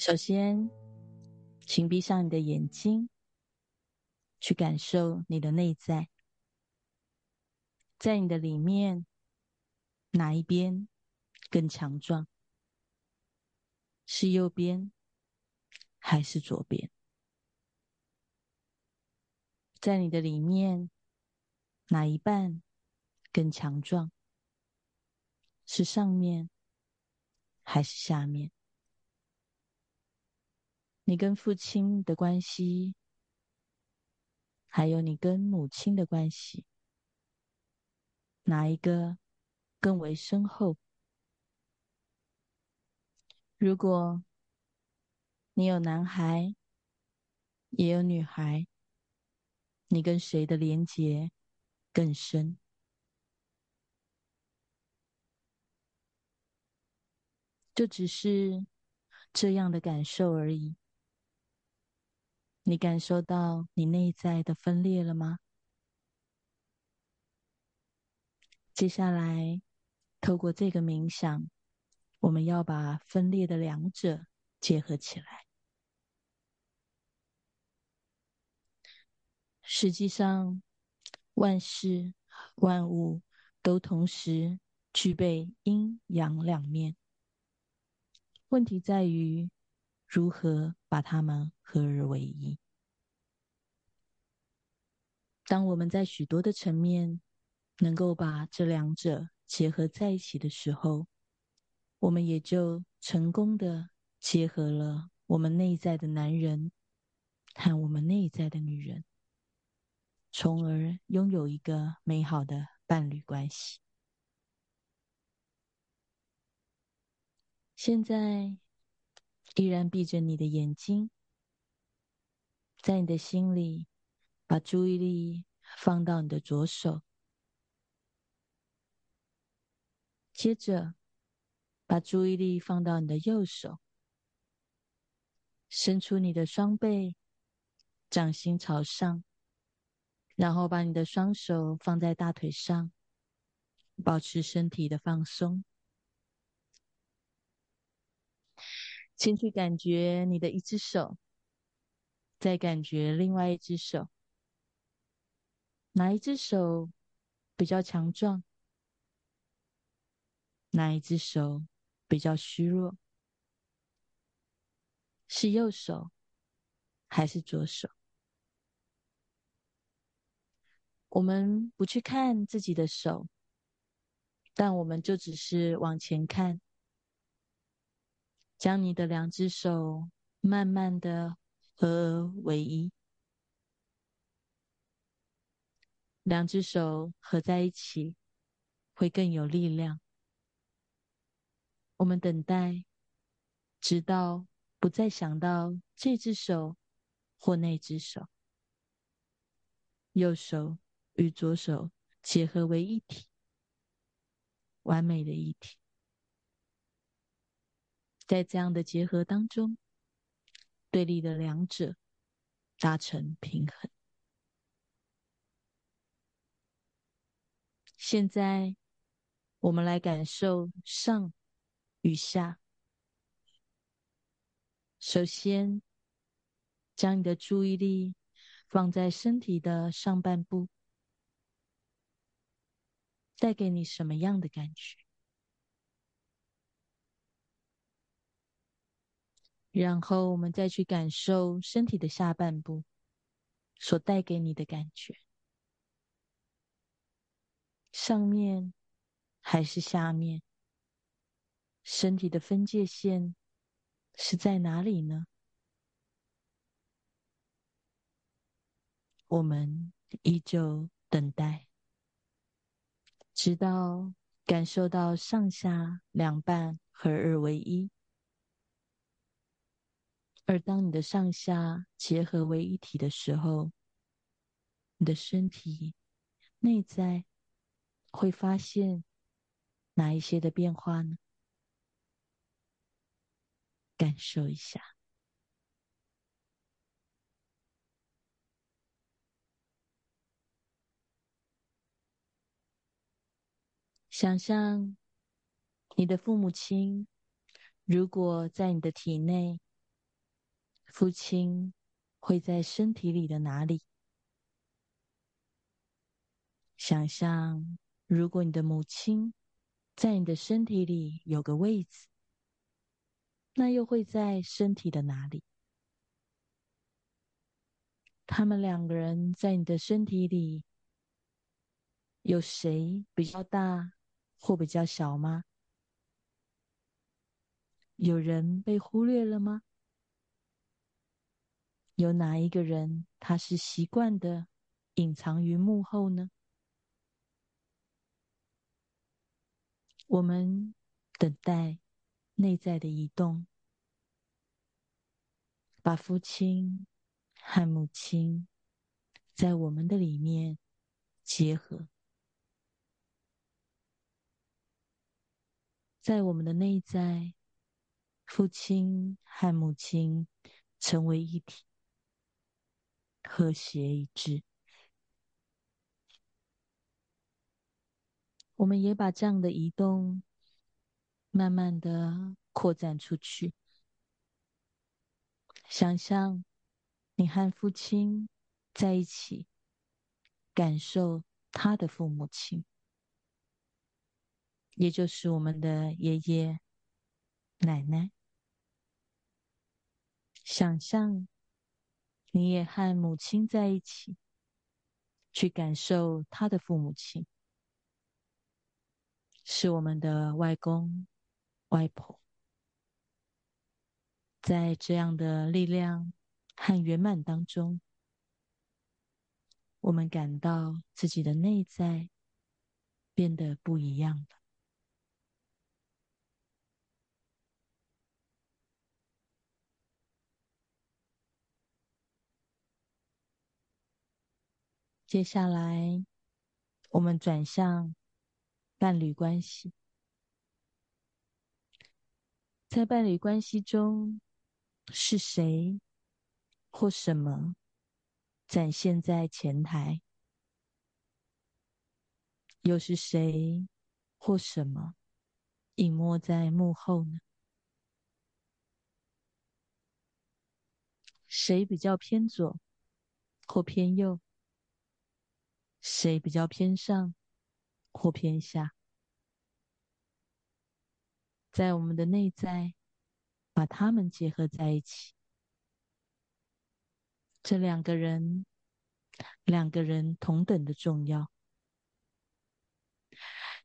首先，请闭上你的眼睛，去感受你的内在，在你的里面，哪一边更强壮？是右边还是左边？在你的里面，哪一半更强壮？是上面还是下面？你跟父亲的关系，还有你跟母亲的关系，哪一个更为深厚？如果你有男孩，也有女孩，你跟谁的连结更深？就只是这样的感受而已。你感受到你内在的分裂了吗？接下来，透过这个冥想，我们要把分裂的两者结合起来。实际上，万事万物都同时具备阴阳两面，问题在于如何把它们合而为一。当我们在许多的层面能够把这两者结合在一起的时候，我们也就成功的结合了我们内在的男人和我们内在的女人，从而拥有一个美好的伴侣关系。现在。依然闭着你的眼睛，在你的心里，把注意力放到你的左手，接着把注意力放到你的右手，伸出你的双背，掌心朝上，然后把你的双手放在大腿上，保持身体的放松。先去感觉你的一只手，再感觉另外一只手，哪一只手比较强壮？哪一只手比较虚弱？是右手还是左手？我们不去看自己的手，但我们就只是往前看。将你的两只手慢慢的合为一，两只手合在一起会更有力量。我们等待，直到不再想到这只手或那只手，右手与左手结合为一体，完美的一体。在这样的结合当中，对立的两者达成平衡。现在，我们来感受上与下。首先，将你的注意力放在身体的上半部，带给你什么样的感觉？然后我们再去感受身体的下半部所带给你的感觉，上面还是下面？身体的分界线是在哪里呢？我们依旧等待，直到感受到上下两半合二为一。而当你的上下结合为一体的时候，你的身体内在会发现哪一些的变化呢？感受一下，想象你的父母亲如果在你的体内。父亲会在身体里的哪里？想象，如果你的母亲在你的身体里有个位置，那又会在身体的哪里？他们两个人在你的身体里，有谁比较大或比较小吗？有人被忽略了吗？有哪一个人他是习惯的隐藏于幕后呢？我们等待内在的移动，把父亲和母亲在我们的里面结合，在我们的内在。父亲和母亲成为一体，和谐一致。我们也把这样的移动慢慢的扩展出去。想象你和父亲在一起，感受他的父母亲，也就是我们的爷爷奶奶。想象你也和母亲在一起，去感受他的父母亲，是我们的外公、外婆。在这样的力量和圆满当中，我们感到自己的内在变得不一样了。接下来，我们转向伴侣关系。在伴侣关系中，是谁或什么展现在前台？又是谁或什么隐没在幕后呢？谁比较偏左或偏右？谁比较偏上或偏下？在我们的内在，把他们结合在一起。这两个人，两个人同等的重要。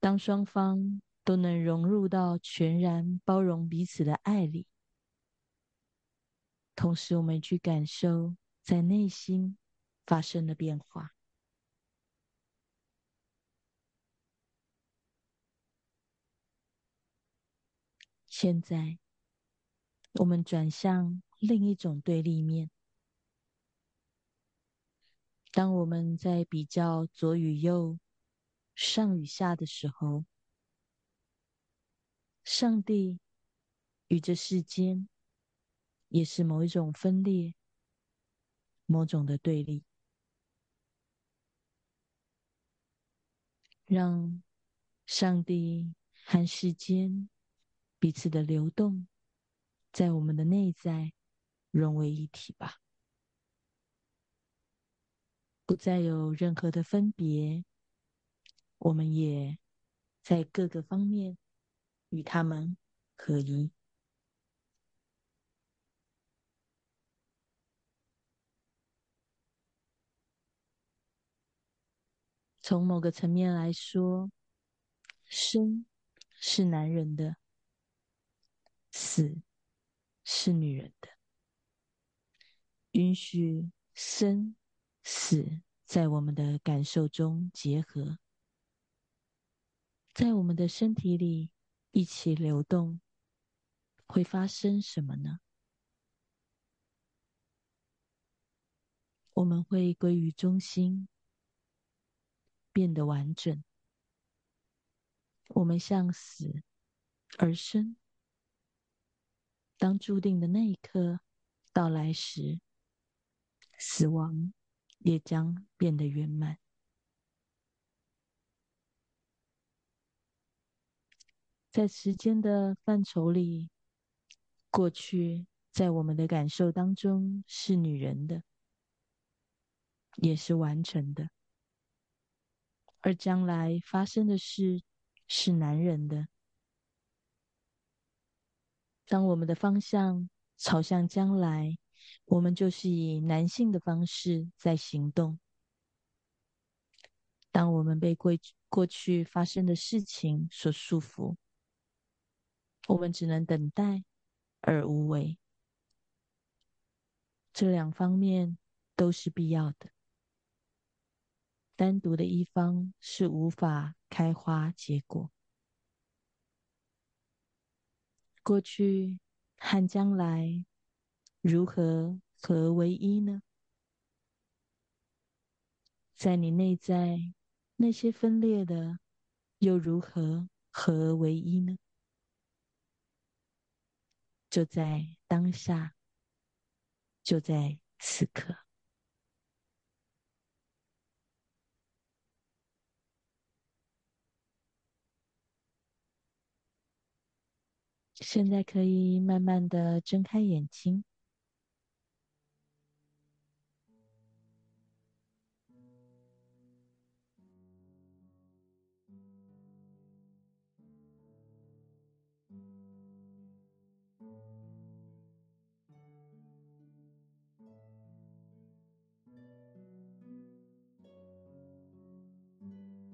当双方都能融入到全然包容彼此的爱里，同时我们去感受在内心发生的变化。现在，我们转向另一种对立面。当我们在比较左与右、上与下的时候，上帝与这世间也是某一种分裂，某种的对立，让上帝和世间。彼此的流动，在我们的内在融为一体吧，不再有任何的分别。我们也在各个方面与他们合一。从某个层面来说，生是男人的。死是女人的，允许生死在我们的感受中结合，在我们的身体里一起流动，会发生什么呢？我们会归于中心，变得完整。我们向死而生。当注定的那一刻到来时，死亡也将变得圆满。在时间的范畴里，过去在我们的感受当中是女人的，也是完成的；而将来发生的事是男人的。当我们的方向朝向将来，我们就是以男性的方式在行动。当我们被过过去发生的事情所束缚，我们只能等待而无为。这两方面都是必要的，单独的一方是无法开花结果。过去和将来如何合而为一呢？在你内在那些分裂的，又如何合而为一呢？就在当下。就在此刻，现在可以慢慢的睁开眼睛。